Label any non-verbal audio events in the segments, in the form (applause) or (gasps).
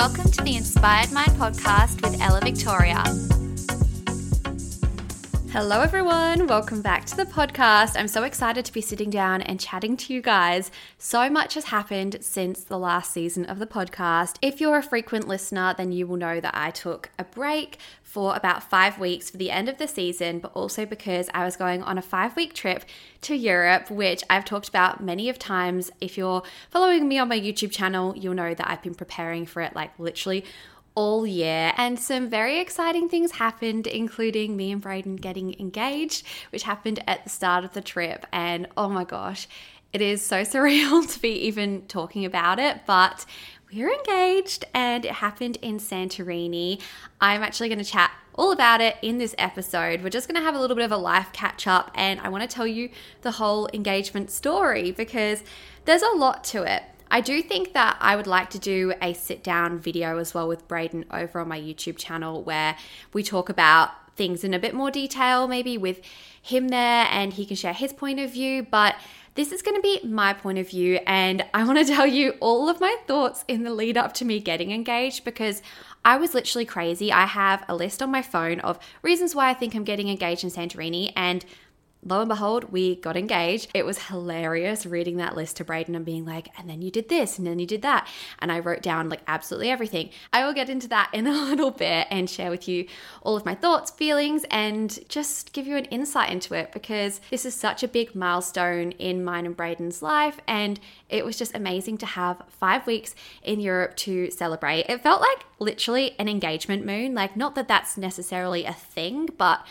Welcome to the Inspired Mind podcast with Ella Victoria. Hello, everyone. Welcome back to the podcast. I'm so excited to be sitting down and chatting to you guys. So much has happened since the last season of the podcast. If you're a frequent listener, then you will know that I took a break for about five weeks for the end of the season, but also because I was going on a five week trip to Europe, which I've talked about many of times. If you're following me on my YouTube channel, you'll know that I've been preparing for it like literally all year. And some very exciting things happened, including me and Braydon getting engaged, which happened at the start of the trip. And oh my gosh, it is so (laughs) surreal to be even talking about it, but we're engaged and it happened in Santorini. I'm actually going to chat all about it in this episode. We're just going to have a little bit of a life catch up and I want to tell you the whole engagement story because there's a lot to it. I do think that I would like to do a sit down video as well with Braydon over on my YouTube channel where we talk about things in a bit more detail, maybe with him there and he can share his point of view. But this is going to be my point of view, and I want to (laughs) tell you all of my thoughts in the lead up to me getting engaged because I was literally crazy. I have a list on my phone of reasons why I think I'm getting engaged in Santorini, and lo and behold, we got engaged. It was hilarious reading that list to Braydon and being like, and then you did this, and then you did that. And I wrote down like absolutely everything. I will get into that in a (laughs) little bit and share with you all of my thoughts, feelings, and just give you an insight into it because this is such a big milestone in mine and Braydon's life. And it was just amazing to have five weeks in Europe to celebrate. It felt like literally an engagement moon. Like, not that that's necessarily a thing, but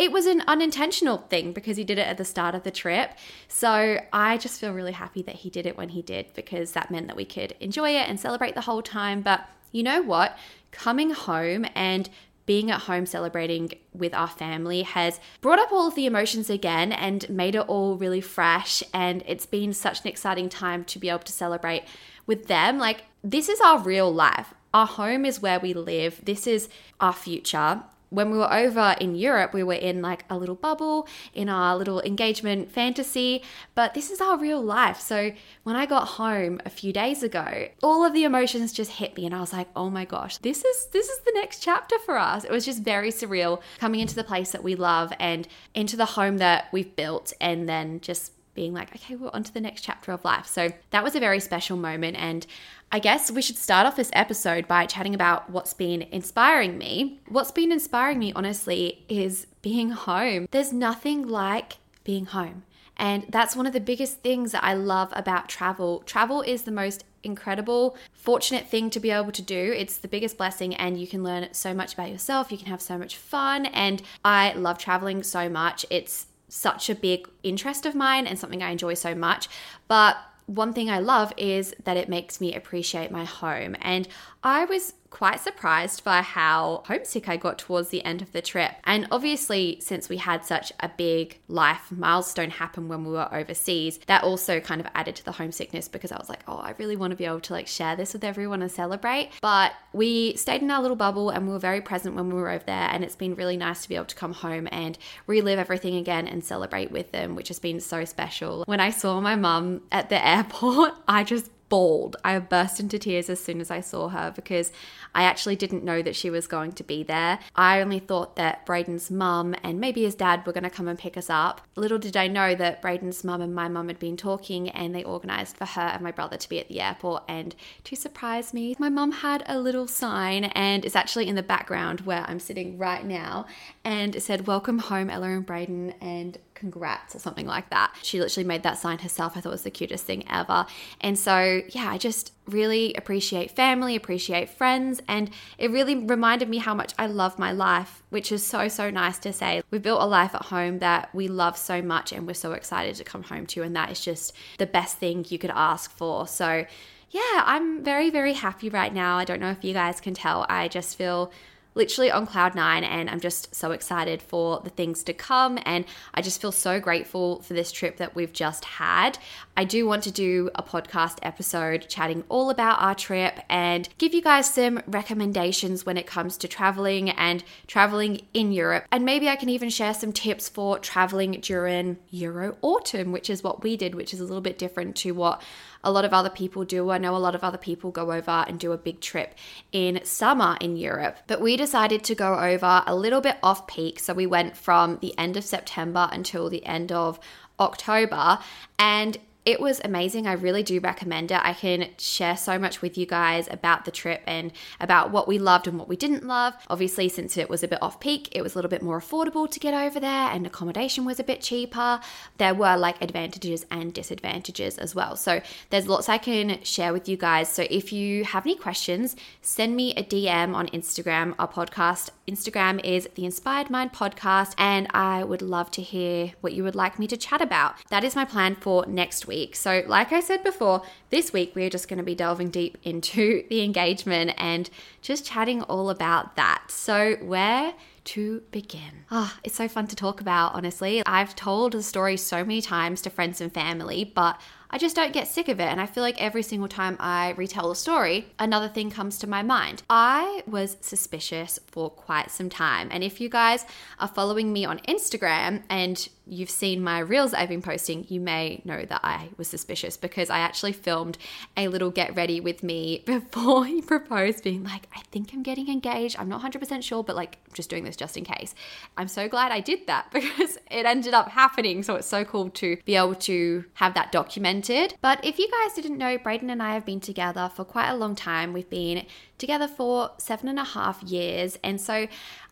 it was an unintentional thing because he did it at the start of the trip. So I just feel really happy that he did it when he did because that meant that we could enjoy it and celebrate the whole time. But you know what? Coming home and being at home celebrating with our family has brought up all of the emotions again and made it all really fresh. And it's been such an exciting time to be able to celebrate with them. Like, this is our real life. Our home is where we live. This is our future when we were over in Europe, we were in like a little bubble in our little engagement fantasy, but this is our real life. So when I got home a few days ago, all of the emotions just hit me and I was like, "Oh my gosh, this is this is the next chapter for us." It was just very surreal coming into the place that we love and into the home that we've built and then just being like, okay, we're on to the next chapter of life. So that was a very special moment. And I guess we should start off this episode by chatting about what's been inspiring me. What's been inspiring me, honestly, is being home. There's nothing like being home. And that's one of the biggest things that I love about travel. Travel is the most incredible, fortunate thing to be able to do. It's the biggest blessing, and you can learn so much about yourself. You can have so much fun. And I love traveling so much. It's such a big interest of mine and something I enjoy so much. But one thing I love is that it makes me appreciate my home. And I was quite surprised by how homesick I got towards the end of the trip. And obviously, since we had such a big life milestone happen when we were overseas, that also kind of added to the homesickness because I was like, oh, I really want to be able to like share this with everyone and celebrate. But we stayed in our little bubble and we were very present when we were over there. And it's been really nice to be able to come home and relive everything again and celebrate with them, which has been so special. When I saw my mum at the (laughs) airport, I just bawled. I burst into tears as soon as I saw her because I actually didn't know that she was going to be there. I only thought that Braydon's mum and maybe his dad were going to come and pick us up. Little did I know that Braydon's mum and my mum had been talking and they organised for her and my brother to be at the airport. And to surprise me, my mum had a little sign and it's actually in the background where I'm sitting right now. And it said, Welcome home, Ella and Braydon. And congrats or something like that. She literally made that sign herself. I thought was the cutest thing ever. And so, yeah, I just really appreciate family, appreciate friends, and it really reminded me how much I love my life, which is so, so nice to say. We've built a life at home that we love so much and we're so excited to come home to, and that is just the best thing you could ask for. So, yeah, I'm very, very happy right now. I don't know if you guys can tell. I just feel literally on cloud nine and I'm just so excited for the things to come and I just feel so grateful for this trip that we've just had. I do want to do a podcast episode chatting all about our trip and give you guys some recommendations when it comes to traveling and traveling in Europe and maybe I can even share some tips for traveling during Euro autumn which is what we did which is a little bit different to what a lot of other people do. I know a lot of other people go over and do a big trip in summer in Europe, but we decided to go over a little bit off peak. So we went from the end of September until the end of October. And it was amazing. I really do recommend it. I can share so much with you guys about the trip and about what we loved and what we didn't love. Obviously, since it was a bit off peak, it was a little bit more affordable to get over there and accommodation was a bit cheaper. There were like advantages and disadvantages as well. So, there's lots I can share with you guys. So, if you have any questions, send me a DM on Instagram. Our podcast Instagram is the Inspired Mind Podcast, and I would love to hear what you would like me to chat about. That is my plan for next week. So, like I said before, this week we're just going to be delving deep into (laughs) the engagement and just chatting all about that. So, where to begin? Ah, oh, it's so fun to talk about, honestly. I've told the story so many times to friends and family, but I just don't get sick of it. And I feel like every single time I retell the story, another thing comes to my mind. I was suspicious for quite some time. And if you guys are following me on Instagram and you've seen my reels I've been posting, you may know that I was suspicious because I actually filmed a little get ready with me (laughs) before he proposed, being like, I think I'm getting engaged. I'm not 100% sure, but like, just doing this just in case. I'm so glad I did that (laughs) because it ended up happening. So it's so cool to be able to have that documented. But if you guys didn't know, Braydon and I have been together for quite a long time. We've been together for seven and a half years. And so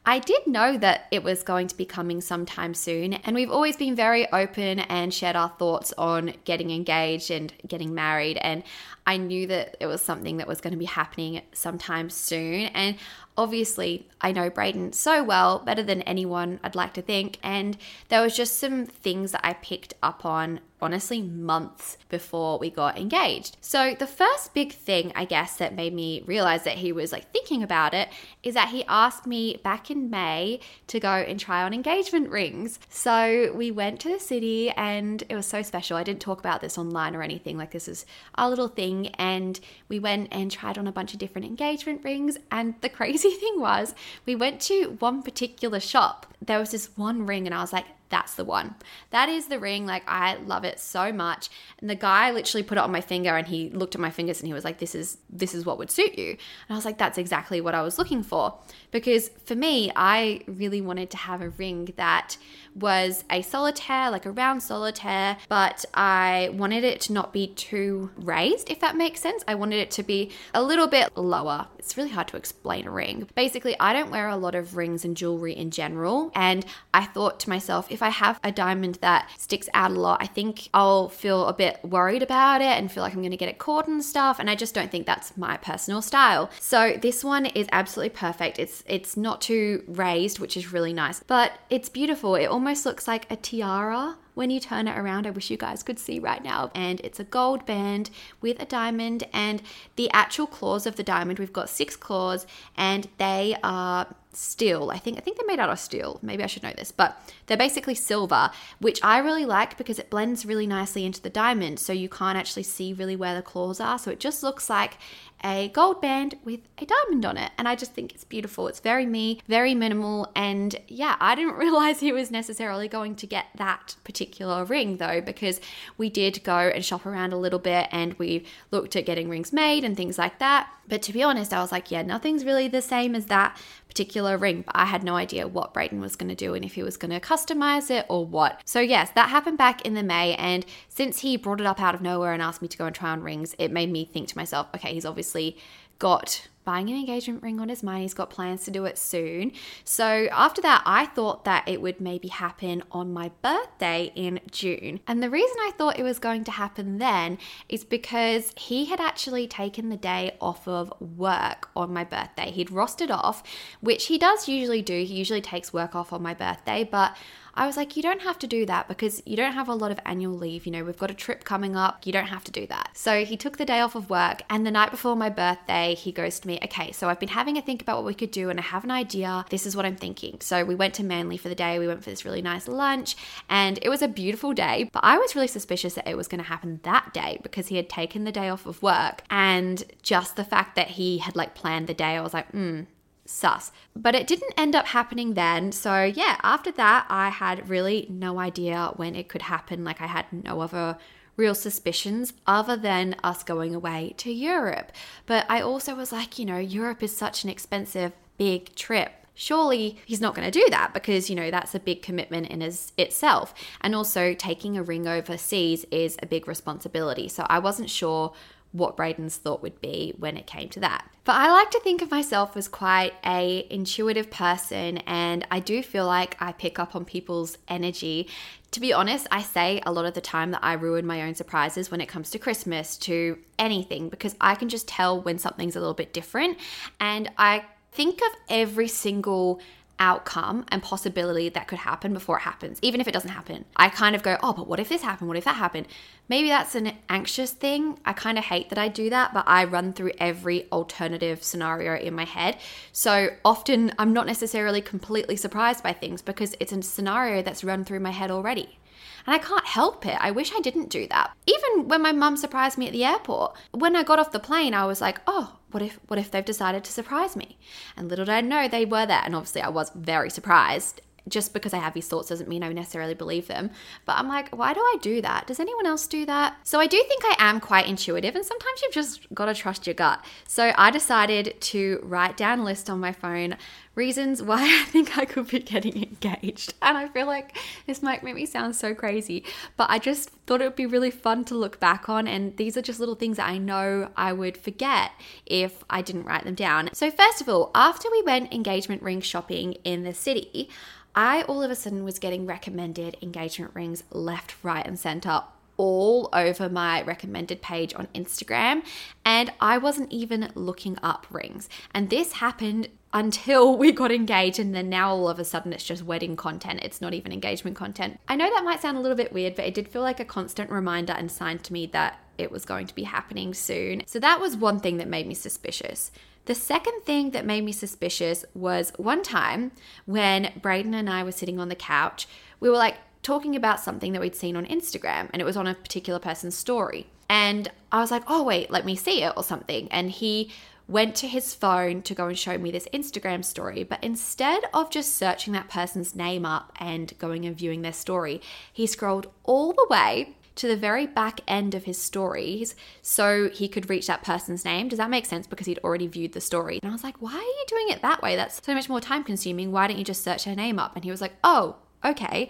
I did know that it was going to be coming sometime soon, and we've always been very open and shared our thoughts on getting engaged and getting married. And I knew that it was something that was going to be happening sometime soon. And obviously, I know Braydon so well, better than anyone I'd like to think. And there was just some things that I picked up on honestly months before we got engaged. So, the first big thing, I guess, that made me realize that he was like thinking about it is that he asked me back in May to go and try on engagement rings. So, we went to the city and it was so special. I didn't talk about this online or anything, like, this is our little thing. And we went and tried on a bunch of different engagement rings. And the (laughs) crazy thing was, we went to one particular shop. There was this one ring, and I was like, that's the one. That is the ring. Like, I love it so much. And the guy literally put it on my finger and he looked at my fingers and he was like, This is this is what would suit you. And I was like, That's exactly what I was looking for. Because for me, I really wanted to have a ring that was a solitaire, like a round solitaire, but I wanted it to not be too raised, if that makes sense. I wanted it to be a little bit lower. It's really hard to explain a ring. Basically, I don't wear a lot of rings and jewelry in general. And I thought to myself, if I have a diamond that sticks out a lot, I think I'll feel a bit worried about it and feel like I'm going to get it caught and stuff. And I just don't think that's my personal style. So this one is absolutely perfect. It's it's not too raised, which is really nice, but it's beautiful. It almost looks like a tiara when you turn it around. I wish you guys could see right now. And it's a gold band with a diamond and the actual claws of the diamond. We've got six claws and they are steel. I think I think they're made out of steel. Maybe I should know this, but they're basically silver, which I really like because it blends really nicely into the diamond, so you can't actually see really where the claws are. So it just looks like a gold band with a diamond on it. And I just think it's beautiful. It's very me, very minimal. And yeah, I didn't (laughs) realize he was necessarily going to get that particular ring though, because we did go and shop around a little bit and we looked at getting rings made and things like that. But to be honest, I was like, yeah, nothing's really the same as that particular ring. But I had no idea what Braydon was going to do and if he was going to customize it or what. So, yes, that happened back in the May. And since he brought it up out of nowhere and asked me to go and try on rings, it made me think to myself, okay, he's obviously got buying an engagement ring on his mind. He's got plans to do it soon. So after that, I thought that it would maybe happen on my birthday in June. And the reason I thought it was going to happen then is because he had actually taken the day off of work on my birthday. He'd rostered off, which he does usually do. He usually takes work off on my birthday, but I was like, you don't have to do that because you don't have a lot of annual leave. You know, we've got a trip coming up. You don't have to do that. So he took the day off of work. And the night before my birthday, he goes to me, okay, so I've been having a think about what we could do and I have an idea. This is what I'm thinking. So we went to Manly for the day. We went for this really nice lunch and it was a beautiful day. But I was really suspicious that it was going to happen that day because he had taken the day off of work. And just the fact that he had like planned the day, I was like, hmm, sus. But it didn't end up happening then. So, yeah, after that, I had really no idea when it could happen. Like, I had no other real suspicions other than us going away to Europe. But I also was like, you know, Europe is such an expensive, big trip. Surely he's not going to do that because, you know, that's a big commitment in his, itself. And also, taking a ring overseas is a big responsibility. So I wasn't sure what Braydon's thought would be when it came to that. But I like to think of myself as quite a intuitive person and I do feel like I pick up on people's energy. To be honest, I say a lot of the time that I ruin my own surprises when it comes to Christmas, to anything because I can just tell when something's a little bit different and I think of every single outcome and possibility that could happen before it happens, even if it doesn't happen. I kind of go, oh, but what if this happened? What if that happened? Maybe that's an anxious thing. I kind of hate that I do that, but I run through every alternative scenario in my head. So often I'm not necessarily completely surprised by things because it's a scenario that's run through my head already. And I can't help it. I wish I didn't do that. Even when my mum surprised me at the airport, when I got off the plane, I was like, oh, what if what if they've decided to surprise me? And little did I know they were there. And obviously I was very surprised just because I have these thoughts doesn't mean I necessarily believe them. But I'm like, why do I do that? Does anyone else do that? So I do think I am quite intuitive, and sometimes you've just got to trust your gut. So I decided to write down a list on my phone reasons why (laughs) I think I could be getting engaged. And I feel like this might make me sound so crazy, but I just thought it would be really fun to look back on. And these are just little things that I know I would forget if I didn't write them down. So, first of all, after we went engagement ring shopping in the city, I all of a sudden was getting recommended engagement rings left, right, and center all over my recommended page on Instagram, and I wasn't even looking up rings. And this happened until (laughs) we got engaged, and then now all of a sudden it's just wedding content. It's not even engagement content. I know that might sound a little bit weird, but it did feel like a constant reminder and sign to me that it was going to be happening soon. So that was one thing that made me suspicious. The second thing that made me suspicious was one time when Braydon and I were sitting on the couch, we were like talking about something that we'd seen on Instagram and it was on a particular person's story. And I was like, oh, wait, let me see it or something. And he went to his phone to go and show me this Instagram story. But instead of just searching that person's name up and going and viewing their story, he scrolled all the way to the very back end of his stories so he could reach that person's name. Does that make sense? Because he'd already viewed the story. And I was like, why are you doing it that way? That's so much more time consuming. Why don't you just search their name up? And he was like, oh, okay.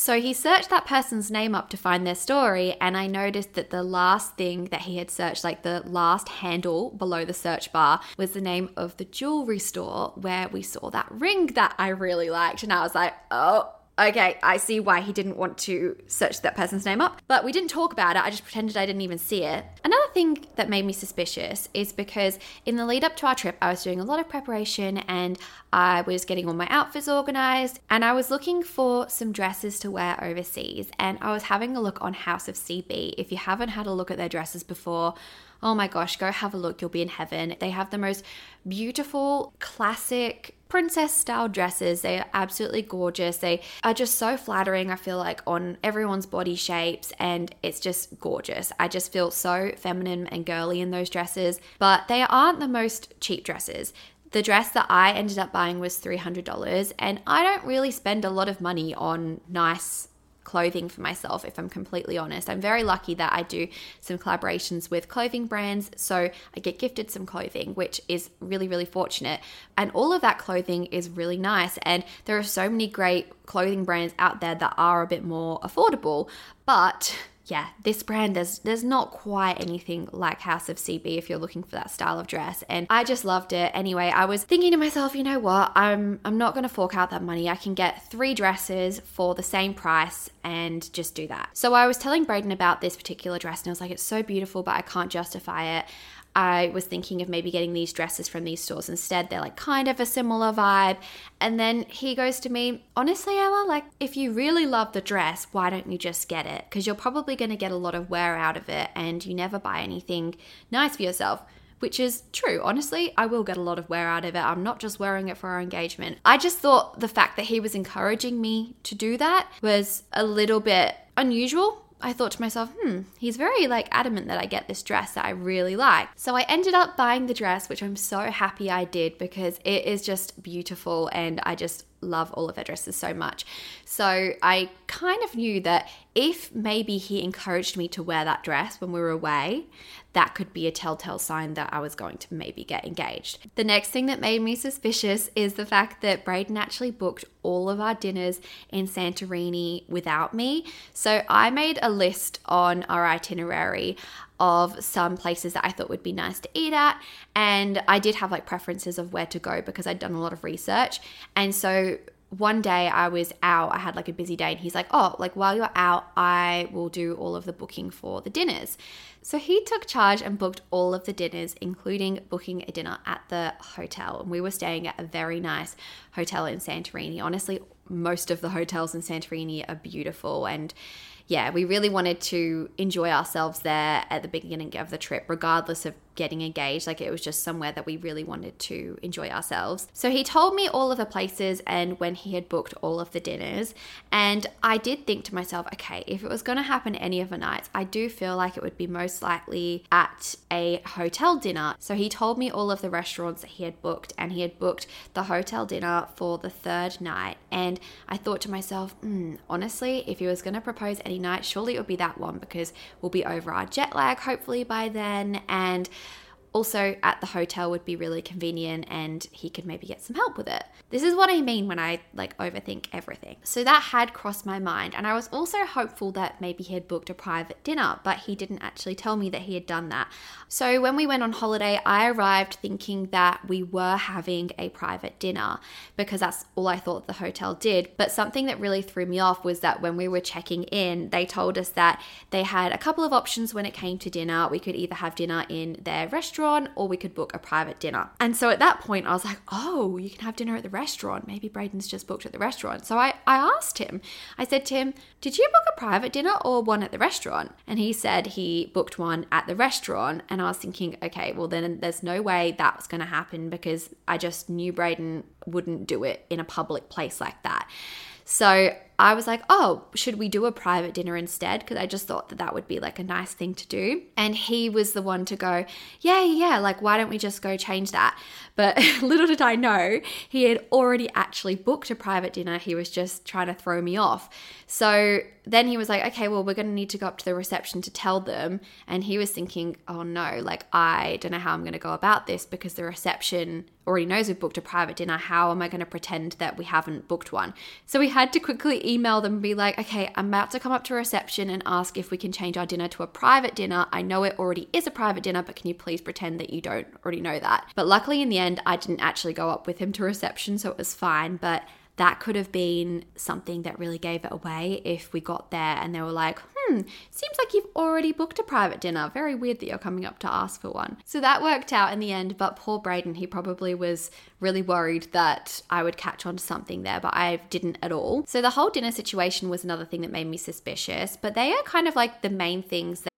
So he searched that person's name up to find their story, and I noticed that the last thing that he had searched, like the last handle below the search bar, was the name of the jewelry store where we saw that ring that I really liked. And I was like, oh, okay, I see why he didn't want to search that person's name up. But we didn't talk about it. I just pretended I didn't even see it. Another thing that made me suspicious is because in the lead up to our trip, I was doing a lot of preparation and I was getting all my outfits organized and I was looking for some dresses to wear overseas. And I was having a look on House of CB. If you haven't had a look at their dresses before, oh my gosh, go have a look. You'll be in heaven. They have the most beautiful, classic, princess style dresses. They are absolutely gorgeous. They are just so flattering, I feel like, on everyone's body shapes, and it's just gorgeous. I just feel so feminine and girly in those dresses, but they aren't the most cheap dresses. The dress that I ended up buying was $300, and I don't really spend a lot of money on nice clothing for myself, if I'm completely honest. I'm very lucky that I do some collaborations with clothing brands. So I get gifted some clothing, which is really, really fortunate. And all of that clothing is really nice. And there are so many great clothing brands out there that are a bit more affordable. But yeah, this brand there's there's not quite anything like House of CB if you're looking for that style of dress. And I just loved it. Anyway, I was thinking to myself, you know what? I'm I'm not gonna fork out that money. I can get three dresses for the same price and just do that. So I was telling Braydon about this particular dress and I was like, it's so beautiful, but I can't justify it. I was thinking of maybe getting these dresses from these stores instead. They're like kind of a similar vibe. And then he goes to me, honestly, Ella, like if you really love the dress, why don't you just get it? Because you're probably going to get a lot of wear out of it and you never buy anything nice for yourself which is true. Honestly, I will get a lot of wear out of it. I'm not just wearing it for our engagement. I just thought the fact that he was encouraging me to do that was a little bit unusual I thought to myself, hmm, he's very like adamant that I get this dress that I really like. So I ended up buying the dress, which I'm so happy I did because it is just beautiful and I just love all of her dresses so much. So I kind of knew that if maybe he encouraged me to wear that dress when we were away, that could be a telltale sign that I was going to maybe get engaged. The next thing that made me suspicious is the fact that Braydon actually booked all of our dinners in Santorini without me. So I made a list on our itinerary of some places that I thought would be nice to eat at. And I did have like preferences of where to go because I'd done a lot of research. And so one day I was out, I had like a busy day, and he's like, Oh, like while you're out, I will do all of the booking for the dinners. So he took charge and booked all of the dinners, including booking a dinner at the hotel. And we were staying at a very nice hotel in Santorini. Honestly, most of the hotels in Santorini are beautiful and yeah, we really wanted to enjoy ourselves there at the beginning of the trip, regardless of getting engaged. Like it was just somewhere that we really wanted to enjoy ourselves. So he told me all of the places and when he had booked all of the dinners. And I did think to myself, okay, if it was going to happen any of the nights, I do feel like it would be most likely at a hotel dinner. So he told me all of the restaurants that he had booked and he had booked the hotel dinner for the third night. And I thought to myself, mm, honestly, if he was going to propose any night, surely it would be that one because we'll be over our jet lag hopefully by then. And also at the hotel would be really convenient and he could maybe get some help with it. This is what I mean when I like overthink everything. So that had crossed my mind and I was also hopeful that maybe he had booked a private dinner, but he didn't actually tell me that he had done that. So when we went on holiday, I arrived thinking that we were having a private dinner because that's all I thought the hotel did. But something that really threw me off was that when we were checking in, they told us that they had a couple of options when it came to dinner. We could either have dinner in their restaurant restaurant or we could book a private dinner. And so at that point, I was like, oh, you can have dinner at the restaurant. Maybe Braydon's just booked at the restaurant. So I, I asked him, I said to him, did you book a private dinner or one at the restaurant? And he said he booked one at the restaurant. And I was thinking, okay, well, then there's no way that was going to happen because I just knew Braydon wouldn't do it in a public place like that. So I was like, oh, should we do a private dinner instead? Because I just thought that that would be like a nice thing to do. And he was the one to go, yeah, yeah, like, why don't we just go change that? But (laughs) little did I know, he had already actually booked a private dinner. He was just trying to throw me off. So then he was like, okay, well, we're going to need to go up to the reception to tell them. And he was thinking, oh no, like, I don't know how I'm going to go about this because the reception already knows we've booked a private dinner. How am I going to pretend that we haven't booked one? So we had to quickly email them and be like, okay, I'm about to come up to reception and ask if we can change our dinner to a private dinner. I know it already is a private dinner, but can you please pretend that you don't already know that? But luckily, in the end, I didn't actually go up with him to reception, so it was fine. But that could have been something that really gave it away if we got there and they were like, hmm, seems like you've already booked a private dinner. Very weird that you're coming up to ask for one. So that worked out in the end, but poor Braydon, he probably was really worried that I would catch on to something there, but I didn't at all. So the whole dinner situation was another thing that made me suspicious, but they are kind of like the main things that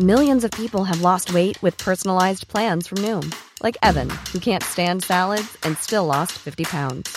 Millions of people have lost weight with personalized plans from Noom, like Evan, who can't stand salads and still lost 50 pounds.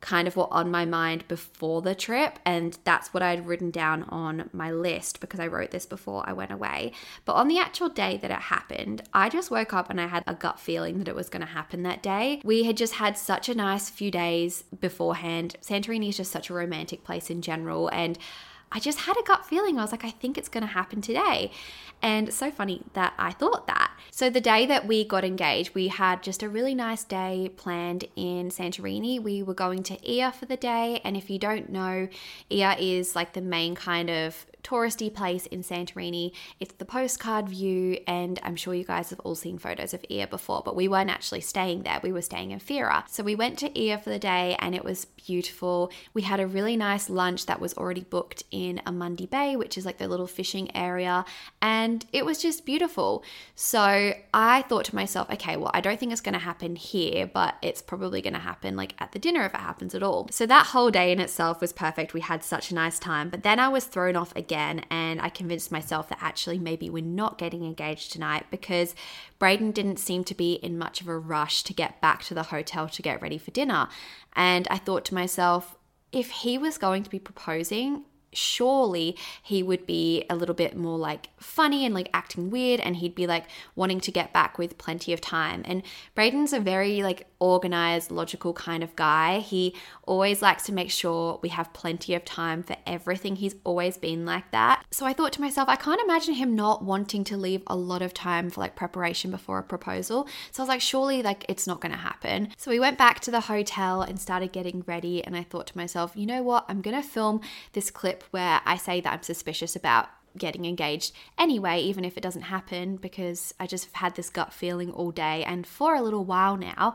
kind of were on my mind before the trip and that's what I'd written down on my list because I wrote this before I went away. But on the actual day that it happened, I just woke up and I had a gut feeling that it was going to happen that day. We had just had such a nice few days beforehand. Santorini is just such a romantic place in general and I just had a gut feeling. I was like, I think it's going to happen today. And so funny that I thought that. So, the day that we got engaged, we had just a really nice day planned in Santorini. We were going to Ia for the day. And if you don't know, Ia is like the main kind of touristy place in Santorini. It's the postcard view, and I'm sure you guys have all seen photos of Ia before, but we weren't actually staying there. We were staying in Fira. So we went to Ia for the day, and it was beautiful. We had a really nice lunch that was already booked in Ammoudi Bay, which is like the little fishing area, and it was just beautiful. So I thought to myself, okay, well, I don't think it's going to happen here, but it's probably going to happen like at the dinner if it happens at all. So that whole day in itself was perfect. We had such a nice time, but then I was thrown off again. And I convinced myself that actually maybe we're not getting engaged tonight because Braydon didn't seem to be in much of a rush to get back to the hotel to get ready for dinner. And I thought to myself, if he was going to be proposing, surely he would be a little bit more like funny and like acting weird and he'd be like wanting to get back with plenty of time. And Braydon's a very like organized, logical kind of guy. He always likes to make sure we have plenty of time for everything. He's always been like that. So I thought to myself, I can't imagine him not wanting to leave a lot of time for like preparation before a proposal. So I was like, surely like it's not going to happen. So we went back to the hotel and started getting ready and I thought to myself, you know what? I'm going to film this clip where I say that I'm suspicious about getting engaged anyway, even if it doesn't happen, because I just have had this gut feeling all day and for a little while now.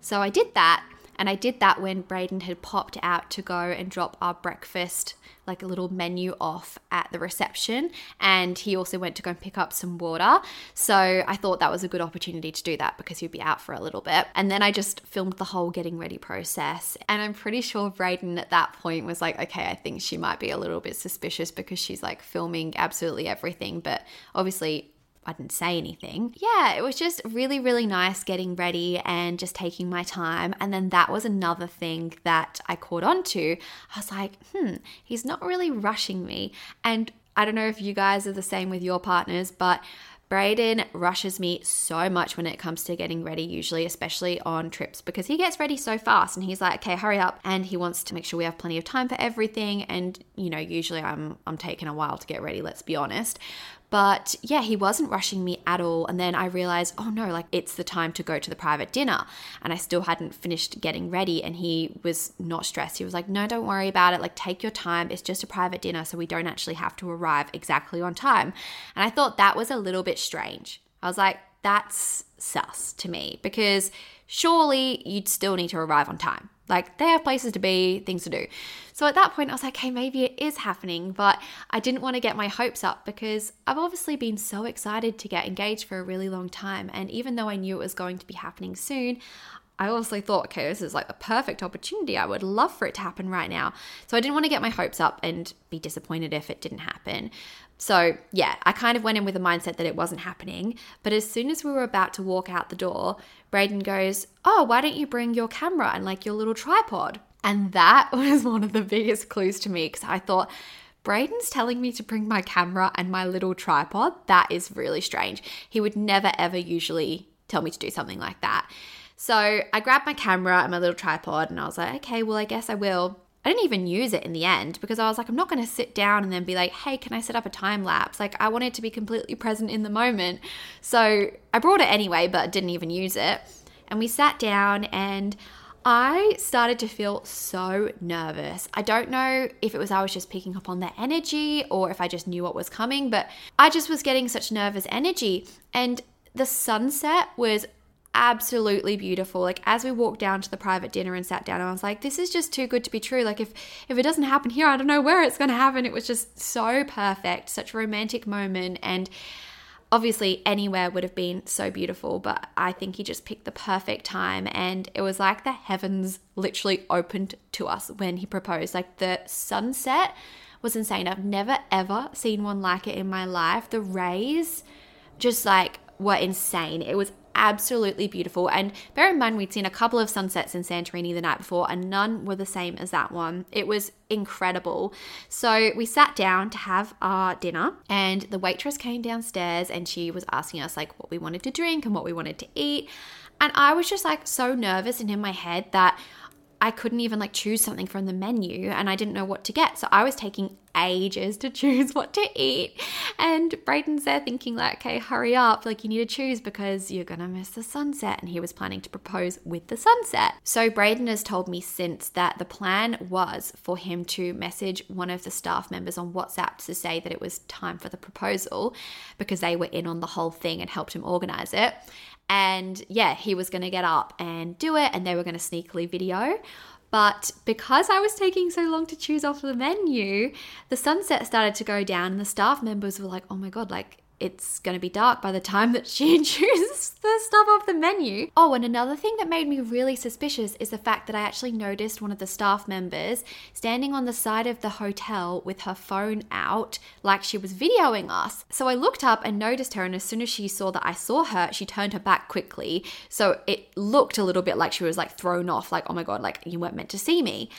So I did that. And I did that when Braydon had popped out to go and drop our breakfast, like a little menu off at the reception. And he also went to go and pick up some water. So I thought that was a good opportunity to do that because he'd be out for a little bit. And then I just filmed the whole getting ready process. And I'm pretty sure Braydon at that point was like, okay, I think she might be a little bit suspicious because she's like filming absolutely everything. But obviously, I didn't say anything. Yeah, it was just really, really nice getting ready and just taking my time. And then that was another thing that I caught on to. I was like, hmm, he's not really rushing me. And I don't know if you guys are the same with your partners, but Braydon rushes me so much when it comes to getting ready, usually, especially on trips, because he gets ready so fast and he's like, okay, hurry up. And he wants to make sure we have plenty of time for everything. And, you know, usually I'm I'm taking a while to get ready, let's be honest. But yeah, he wasn't rushing me at all. And then I realized, oh no, like it's the time to go to the private dinner. And I still hadn't finished getting ready. And he was not stressed. He was like, no, don't worry about it. Like, take your time. It's just a private dinner. So we don't actually have to arrive exactly on time. And I thought that was a little bit strange. I was like, that's sus to me because surely you'd still need to arrive on time. Like they have places to be, things to do. So at that point, I was like, hey, maybe it is happening, but I didn't want to get my hopes up because I've obviously been so excited to get engaged for a really long time. And even though I knew it was going to be happening soon, I also thought, okay, this is like the perfect opportunity. I would love for it to happen right now. So I didn't want to get my hopes up and be disappointed if it didn't happen. So, yeah, I kind of went in with a mindset that it wasn't happening. But as soon as we were about to walk out the door, Braydon goes, Oh, why don't you bring your camera and like your little tripod? And that (laughs) was one of the biggest clues to me because I thought, Braydon's telling me to bring my camera and my little tripod. That is really strange. He would never, ever usually tell me to do something like that. So I grabbed my camera and my little tripod and I was like, okay, well, I guess I will. I didn't even use it in the end because I was like, I'm not going to sit down and then be like, hey, can I set up a time lapse? Like, I wanted to be completely present in the moment. So I brought it anyway, but didn't even use it. And we sat down and I started to feel so nervous. I don't know if it was I was just picking up on the energy or if I just knew what was coming, but I just was getting such nervous energy. And the sunset was absolutely beautiful. Like as we walked down to the private dinner and sat down, I was like, this is just too good to be true. Like if if it doesn't happen here, I don't know where it's going to happen. It was just so perfect, such a romantic moment and obviously anywhere would have been so beautiful, but I think he just picked the perfect time and it was like the heavens literally opened to us when he proposed. Like the sunset was insane. I've never ever seen one like it in my life. The rays just like were insane. It was absolutely beautiful. And bear in mind, we'd seen a couple of sunsets in Santorini the night before, and none were the same as that one. It was incredible. So we sat down to have our dinner, and the waitress came downstairs and she was asking us like what we wanted to drink and what we wanted to eat. And I was just like so nervous and in my head that I couldn't even like choose something from the menu and I didn't know what to get. So I was taking ages to (laughs) choose what to eat. And Braydon's there thinking, like, okay, hurry up. Like, you need to choose because you're going to miss the sunset. And he was planning to propose with the sunset. So Braydon has told me since that the plan was for him to message one of the staff members on WhatsApp to say that it was time for the proposal because they were in on the whole thing and helped him organize it. And yeah, he was going to get up and do it, and they were going to sneakily video. But because I was taking so long to choose off the menu, the sunset started to go down, and the staff members were like, oh my God, like it's going to be dark by the time that she (laughs) chooses the stuff off the menu. Oh, and another thing that made me really suspicious is the fact that I actually noticed one of the staff members standing on the side of the hotel with her phone out, like she was videoing us. So I looked up and noticed her, and as soon as she saw that I saw her, she turned her back quickly. So it looked a little bit like she was like thrown off, like, oh my God, like you weren't meant to see me.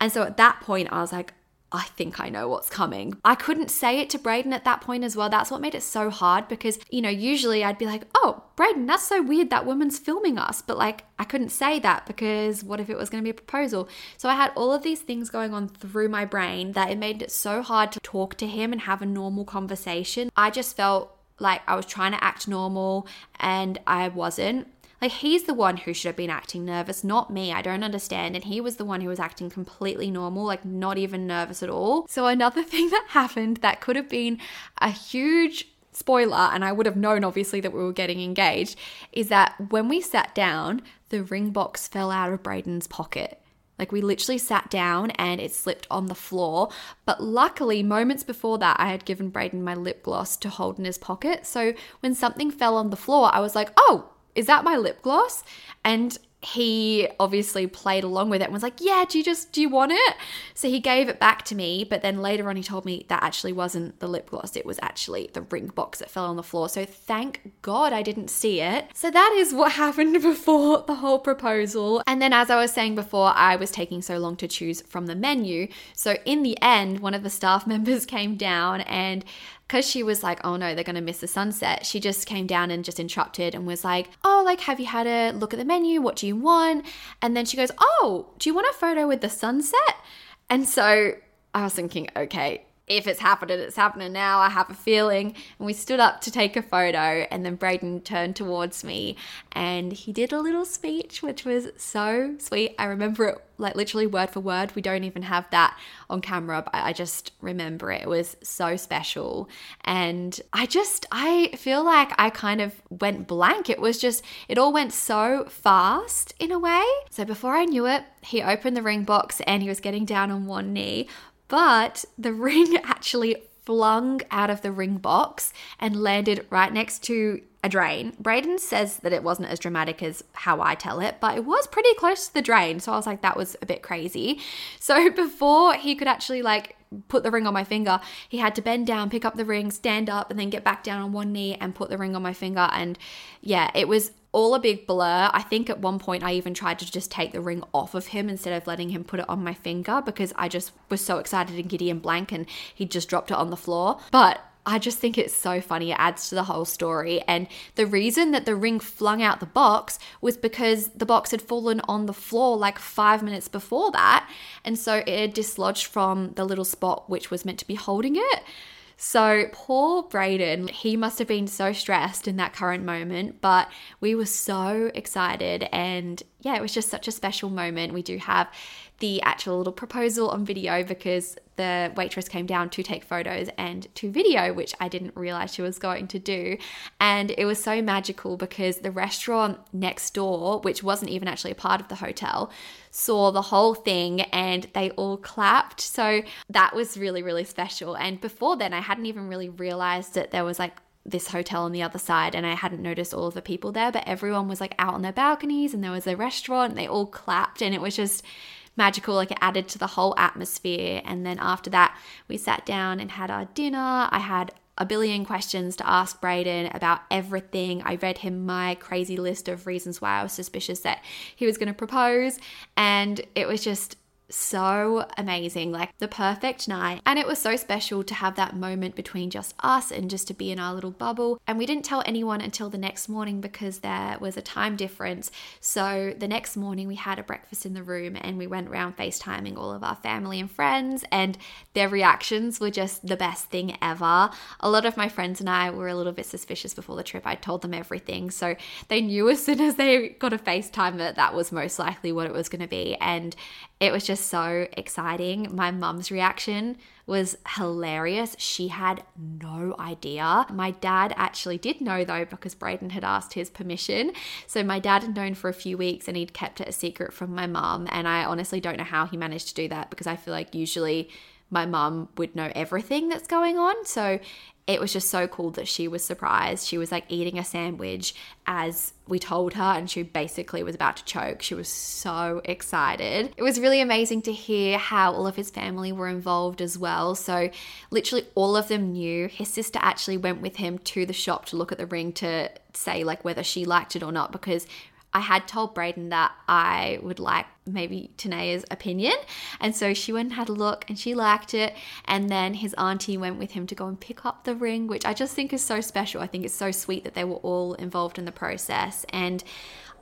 And so at that point, I was like, I think I know what's coming. I couldn't say it to Braydon at that point as well. That's what made it so hard because, you know, usually I'd be like, oh, Braydon, that's so weird that woman's filming us. But like, I couldn't say that because what if it was going to be a proposal? So I had all of these things going on through my brain that it made it so hard to talk to him and have a normal conversation. I just felt like I was trying to act normal and I wasn't. Like, he's the one who should have been acting nervous, not me. I don't understand. And he was the one who was acting completely normal, like, not even nervous at all. So, another (laughs) thing that happened that could have been a huge spoiler, and I would have known obviously that we were getting engaged, is that when we sat down, the ring box fell out of Braydon's pocket. Like we literally sat down and it slipped on the floor. But luckily, moments before that, I had given Braydon my lip gloss to hold in his pocket. So when something fell on the floor, I was like, oh, is that my lip gloss? And he obviously played along with it and was like, Yeah, do you just, do you want it? So he gave it back to me. But then later on, he told me that actually wasn't the lip gloss. It was actually the ring box that fell on the floor. So thank God I didn't see it. So that is what (laughs) happened before the whole proposal. And then, as I was saying before, I was taking so long to choose from the menu. So in the end, one of the staff (laughs) members came down and because she was like, oh no, they're going to miss the sunset, she just came down and just interrupted and was like, oh, like, have you had a look at the menu? What do you want? And then she goes, oh, do you want a photo with the sunset? And so I was thinking, okay, if it's happening, it's happening now. I have a feeling. And we stood up to take a photo, and then Braydon turned towards me and he did a little speech, which was so sweet. I remember it like literally word for word. We don't even have that on camera, but I just remember it. It was so special. And I just, I feel like I kind of went blank. It was just, it all went so fast in a way. So before I knew it, he opened the ring box and he was getting down on one knee but the (laughs) ring actually flung out of the ring box and landed right next to a drain. Braydon says that it wasn't as dramatic as how I tell it, but it was pretty close to the drain. So I was like, that was a bit crazy. (laughs) So before he could actually like put the ring on my finger, he had to bend down, pick up the ring, stand up, and then get back down on one knee and put the ring on my finger. And yeah, it was all a big blur. I think at one point I even tried to just take the ring off of him instead of letting him put it on my finger because I just was so excited and giddy and blank and he just dropped it on the floor. But I just think it's so funny. It adds to the whole story. And the reason that the ring flung out the box was because the box had fallen on the floor like five minutes before that. And so it had dislodged from the little spot which was meant to be holding it. So, poor Braydon, he must have been so stressed in that current moment, but we were so excited. And yeah, it was just such a special moment. We do have the actual little proposal on video because the waitress came down to take photos and to video, which I didn't realize she was going to do. And it was so magical because the restaurant next door, which wasn't even actually a part of the hotel, saw the whole thing and they all clapped. So that was really, really special. And before then, I hadn't even really realized that there was like this hotel on the other side and I hadn't noticed all of the people there, but everyone was like out on their balconies and there was a restaurant and they all clapped and it was just magical. Like it added to the whole atmosphere. And then after that, we sat down and had our dinner. I had a billion questions to ask Braydon about everything. I read him my crazy list of reasons why I was suspicious that he was going to propose. And it was just so amazing, like the perfect night. And it was so special to have that moment between just us and just to be in our little bubble. And we didn't tell anyone until the next morning because there was a time difference. So the next morning, we had a breakfast in the room and we went around FaceTiming all of our family and friends, and their reactions were just the best thing ever. A lot of my friends and I were a little bit suspicious before the trip. I told them everything. So they knew as soon as they got a FaceTime that that was most likely what it was going to be. And it was just so exciting. My mum's reaction was hilarious. She had no idea. My dad actually did know though because Braydon had asked his permission. So my dad had known for a few weeks and he'd kept it a secret from my mum. And I honestly don't know how he managed to do that because I feel like usually my mum would know everything that's going on. So it was just so cool that she was surprised. She was like eating a sandwich as we told her, and she basically was about to choke. She was so excited. It was really amazing to hear how all of his family were involved as well. So, literally, all of them knew. His sister actually went with him to the shop to look at the ring to say like whether she liked it or not because I had told Braydon that I would like maybe Tanea's opinion. And so she went and had a look and she liked it. And then his auntie went with him to go and pick up the ring, which I just think is so special. I think it's so sweet that they were all involved in the process. And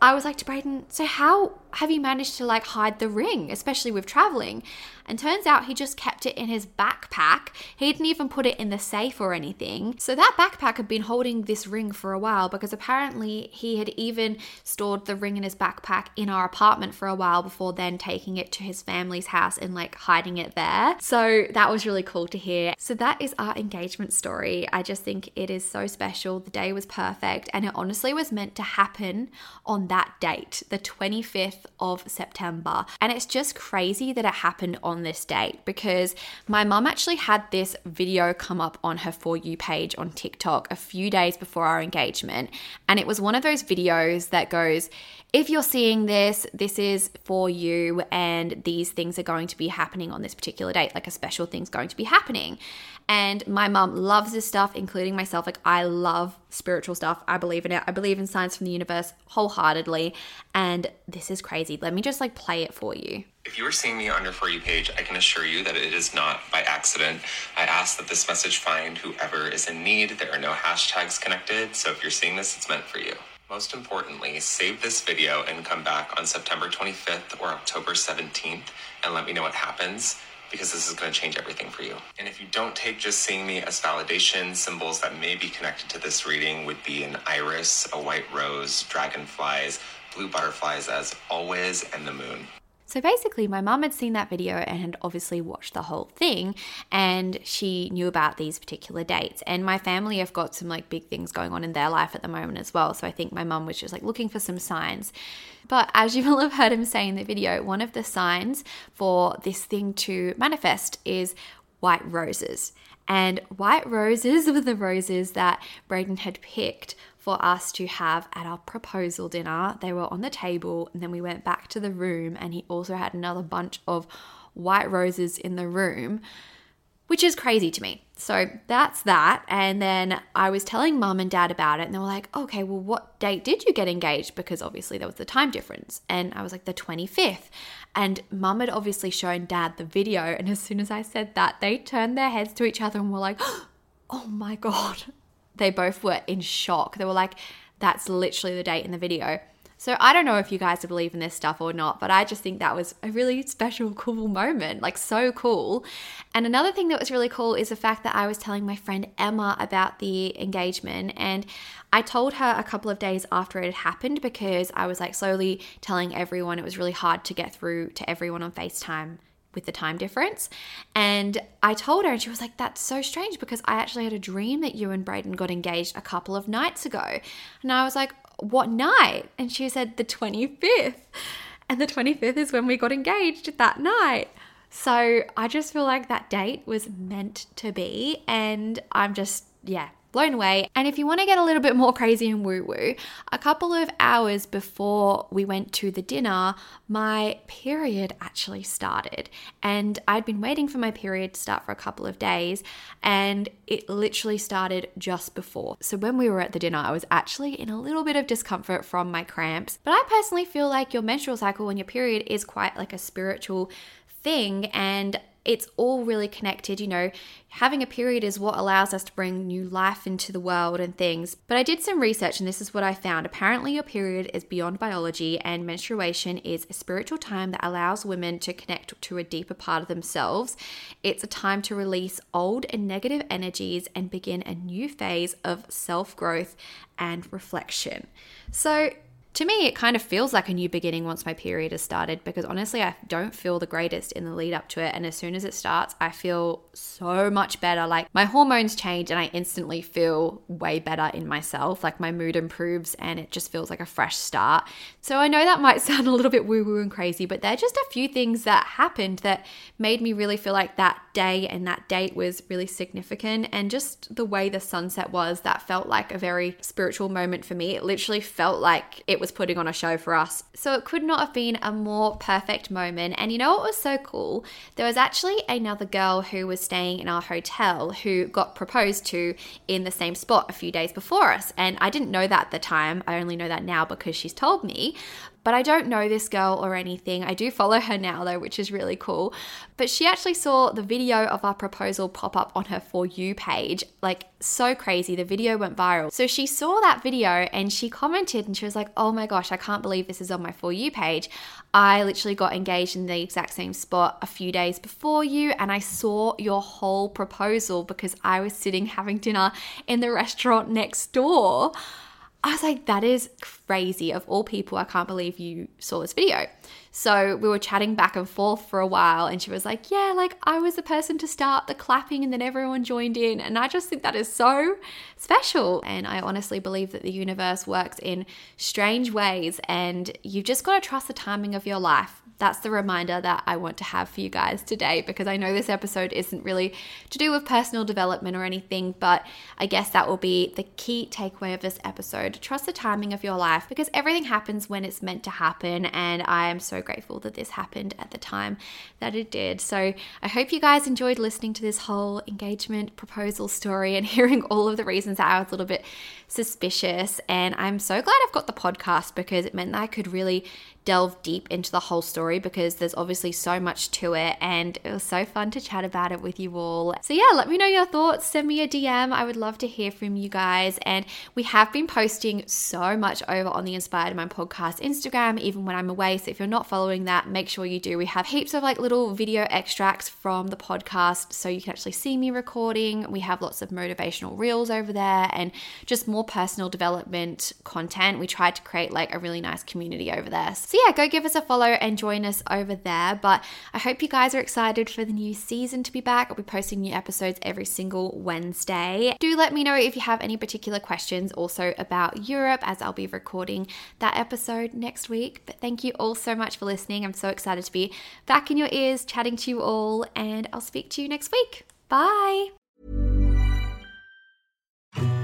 I was like to Braydon, so how have you managed to like hide the ring, especially with traveling? And turns out he just kept it in his backpack. He didn't even put it in the safe or anything. So that backpack had been holding this ring for a while because apparently he had even stored the ring in his backpack in our apartment for a while before then taking it to his family's house and like hiding it there. So that was really cool to hear. So that is our engagement story. I just think it is so special. The day was perfect and it honestly was meant to happen on that date, the 25th of September. And it's just crazy that it happened on this date because my mum actually had this video come up on her For You page on TikTok a few days before our engagement. And it was one of those videos that goes, if you're seeing this, this is for you, and these things are going to be happening on this particular date, like a special thing's going to be happening. And my mum loves this stuff, including myself. Like, I love spiritual stuff. I believe in it. I believe in signs from the universe wholeheartedly. And this is crazy. Let me just like play it for you. If you are seeing me on your For You page, I can assure you that it is not by accident. I ask that this message find whoever is in need. There are no hashtags connected. So if you're seeing this, it's meant for you. Most importantly, save this video and come back on September 25th or October 17th and let me know what happens because this is going to change everything for you. And if you don't take just seeing me as validation, symbols that may be connected to this reading would be an iris, a white rose, dragonflies, blue butterflies as always, and the moon. So basically, my mum had seen that video and had obviously watched the whole thing, and she knew about these particular dates. And my family have got some like big things going on in their life at the moment as well. So I think my mum was just like looking for some signs. But as you will have heard him say in the video, one of the signs for this thing to manifest is white roses. And white roses (laughs) were the roses that Braydon had picked for us to have at our proposal dinner. They were on the table, and then we went back to the room, and he also had another bunch of white roses in the room which is crazy to me. So that's that. And then I was telling mum and dad about it, and they were like, okay, well, what date did you get engaged? Because obviously there was the time difference. And I was like, the 25th. And mum had obviously shown dad the video. And as soon as I said that, they turned their heads to each other and were like, (gasps) oh my God. They both were in shock. They were like, that's literally the date in the video. So I don't know if you guys believe in this stuff or not, but I just think that was a really special, (laughs) cool moment. Like, so cool. And another thing that was really cool is the fact that I was telling my friend Emma about the engagement. And I told her a couple of days after it had happened because I was like slowly telling everyone it was really hard to get through to everyone on FaceTime with the time difference. And I told her, and she was like, That's so strange because I actually had a dream that you and Braydon got engaged a couple of nights ago. And I was like, what night? And she said, the 25th. And the 25th is when we got engaged that night. So I just feel like that date was meant to be. And I'm just, yeah, blown away. And if you want to get a little bit more crazy and woo woo, a couple of hours before we went to the dinner, my period actually started. And I'd been waiting for my period to start for a couple of days, and it literally started just before. So when we were at the dinner, I was actually in a little bit of discomfort from my cramps. But I personally feel like your menstrual cycle and your period is quite like a spiritual thing and it's all really connected. You know, having a period is what allows us to bring new life into the world and things. But I did some research and this is what I found. Apparently, your period is beyond biology, and menstruation is a spiritual time that allows women to connect to a deeper part of themselves. It's a time to release old and negative energies and begin a new phase of self growth and reflection. So, to me, it kind of feels like a new beginning once my period has started because honestly, I don't feel the greatest in the lead up to it. And as soon as it starts, I feel so much better. Like my hormones change and I instantly feel way better in myself. Like my mood improves and it just feels like a fresh start. So I know that might (laughs) sound a little bit woo woo and crazy, but they're just a few things that happened that made me really feel like that day and that date was really significant. And just the way the sunset was, that felt like a very spiritual moment for me. It literally felt like it was putting on a show for us. So it could not have been a more perfect moment. And you know what was so cool? There was actually another girl who was staying in our hotel who got proposed to in the same spot a few days before us. And I didn't know that at the time. I only know that now because she's told me but I don't know this girl or anything. I do follow her now though, which is really cool. But she actually saw the video of our proposal pop up on her For You page. Like, so crazy. The video went viral. So she saw that video and she commented and she was like, oh my gosh, I can't believe this is on my For You page. I literally got engaged in the exact same spot a few days before you, and I saw your whole proposal because I was sitting having dinner in the restaurant next door. I was like, that is crazy. Of all people, I can't believe you saw this video. So we were chatting back and forth for a while, and she was like, Yeah, like I was the person to start the clapping, and then everyone joined in. And I just think that is so special. And I honestly believe that the universe works in strange ways, and you've just got to trust the timing of your life that's the reminder that I want to have for you guys today because I know this episode isn't really to do with personal development or anything, but I guess that will be the key takeaway of this episode. Trust the timing of your life because everything happens when it's meant to happen, and I am so grateful that this happened at the time that it did. So I hope you guys enjoyed listening to this whole engagement proposal story and (laughs) hearing all of the reasons that I was a little bit suspicious. And I'm so glad I've got the podcast because it meant that I could really delve deep into the whole story because there's obviously so much to it and it was so fun to chat about it with you all. So yeah, let me know your thoughts, send me a DM. I would love to hear from you guys and we have been posting so much over on the Inspired Mind podcast Instagram even when I'm away. So if you're not following that, make sure you do. We have heaps of like little video extracts from the podcast so you can actually see me recording. We have lots of motivational reels over there and just more personal development content. We tried to create like a really nice community over there. So yeah, go give us a follow and join us over there. But I hope you guys are excited for the new season to be back. I'll be posting new episodes every single Wednesday. Do let me know if you have any particular questions also about Europe, as I'll be recording that episode next week. But thank you all so much for listening. I'm so excited to be back in your ears, chatting to you all, and I'll speak to you next week. Bye.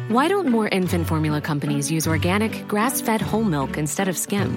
Why don't more infant formula companies use organic, grass fed whole milk instead of skim?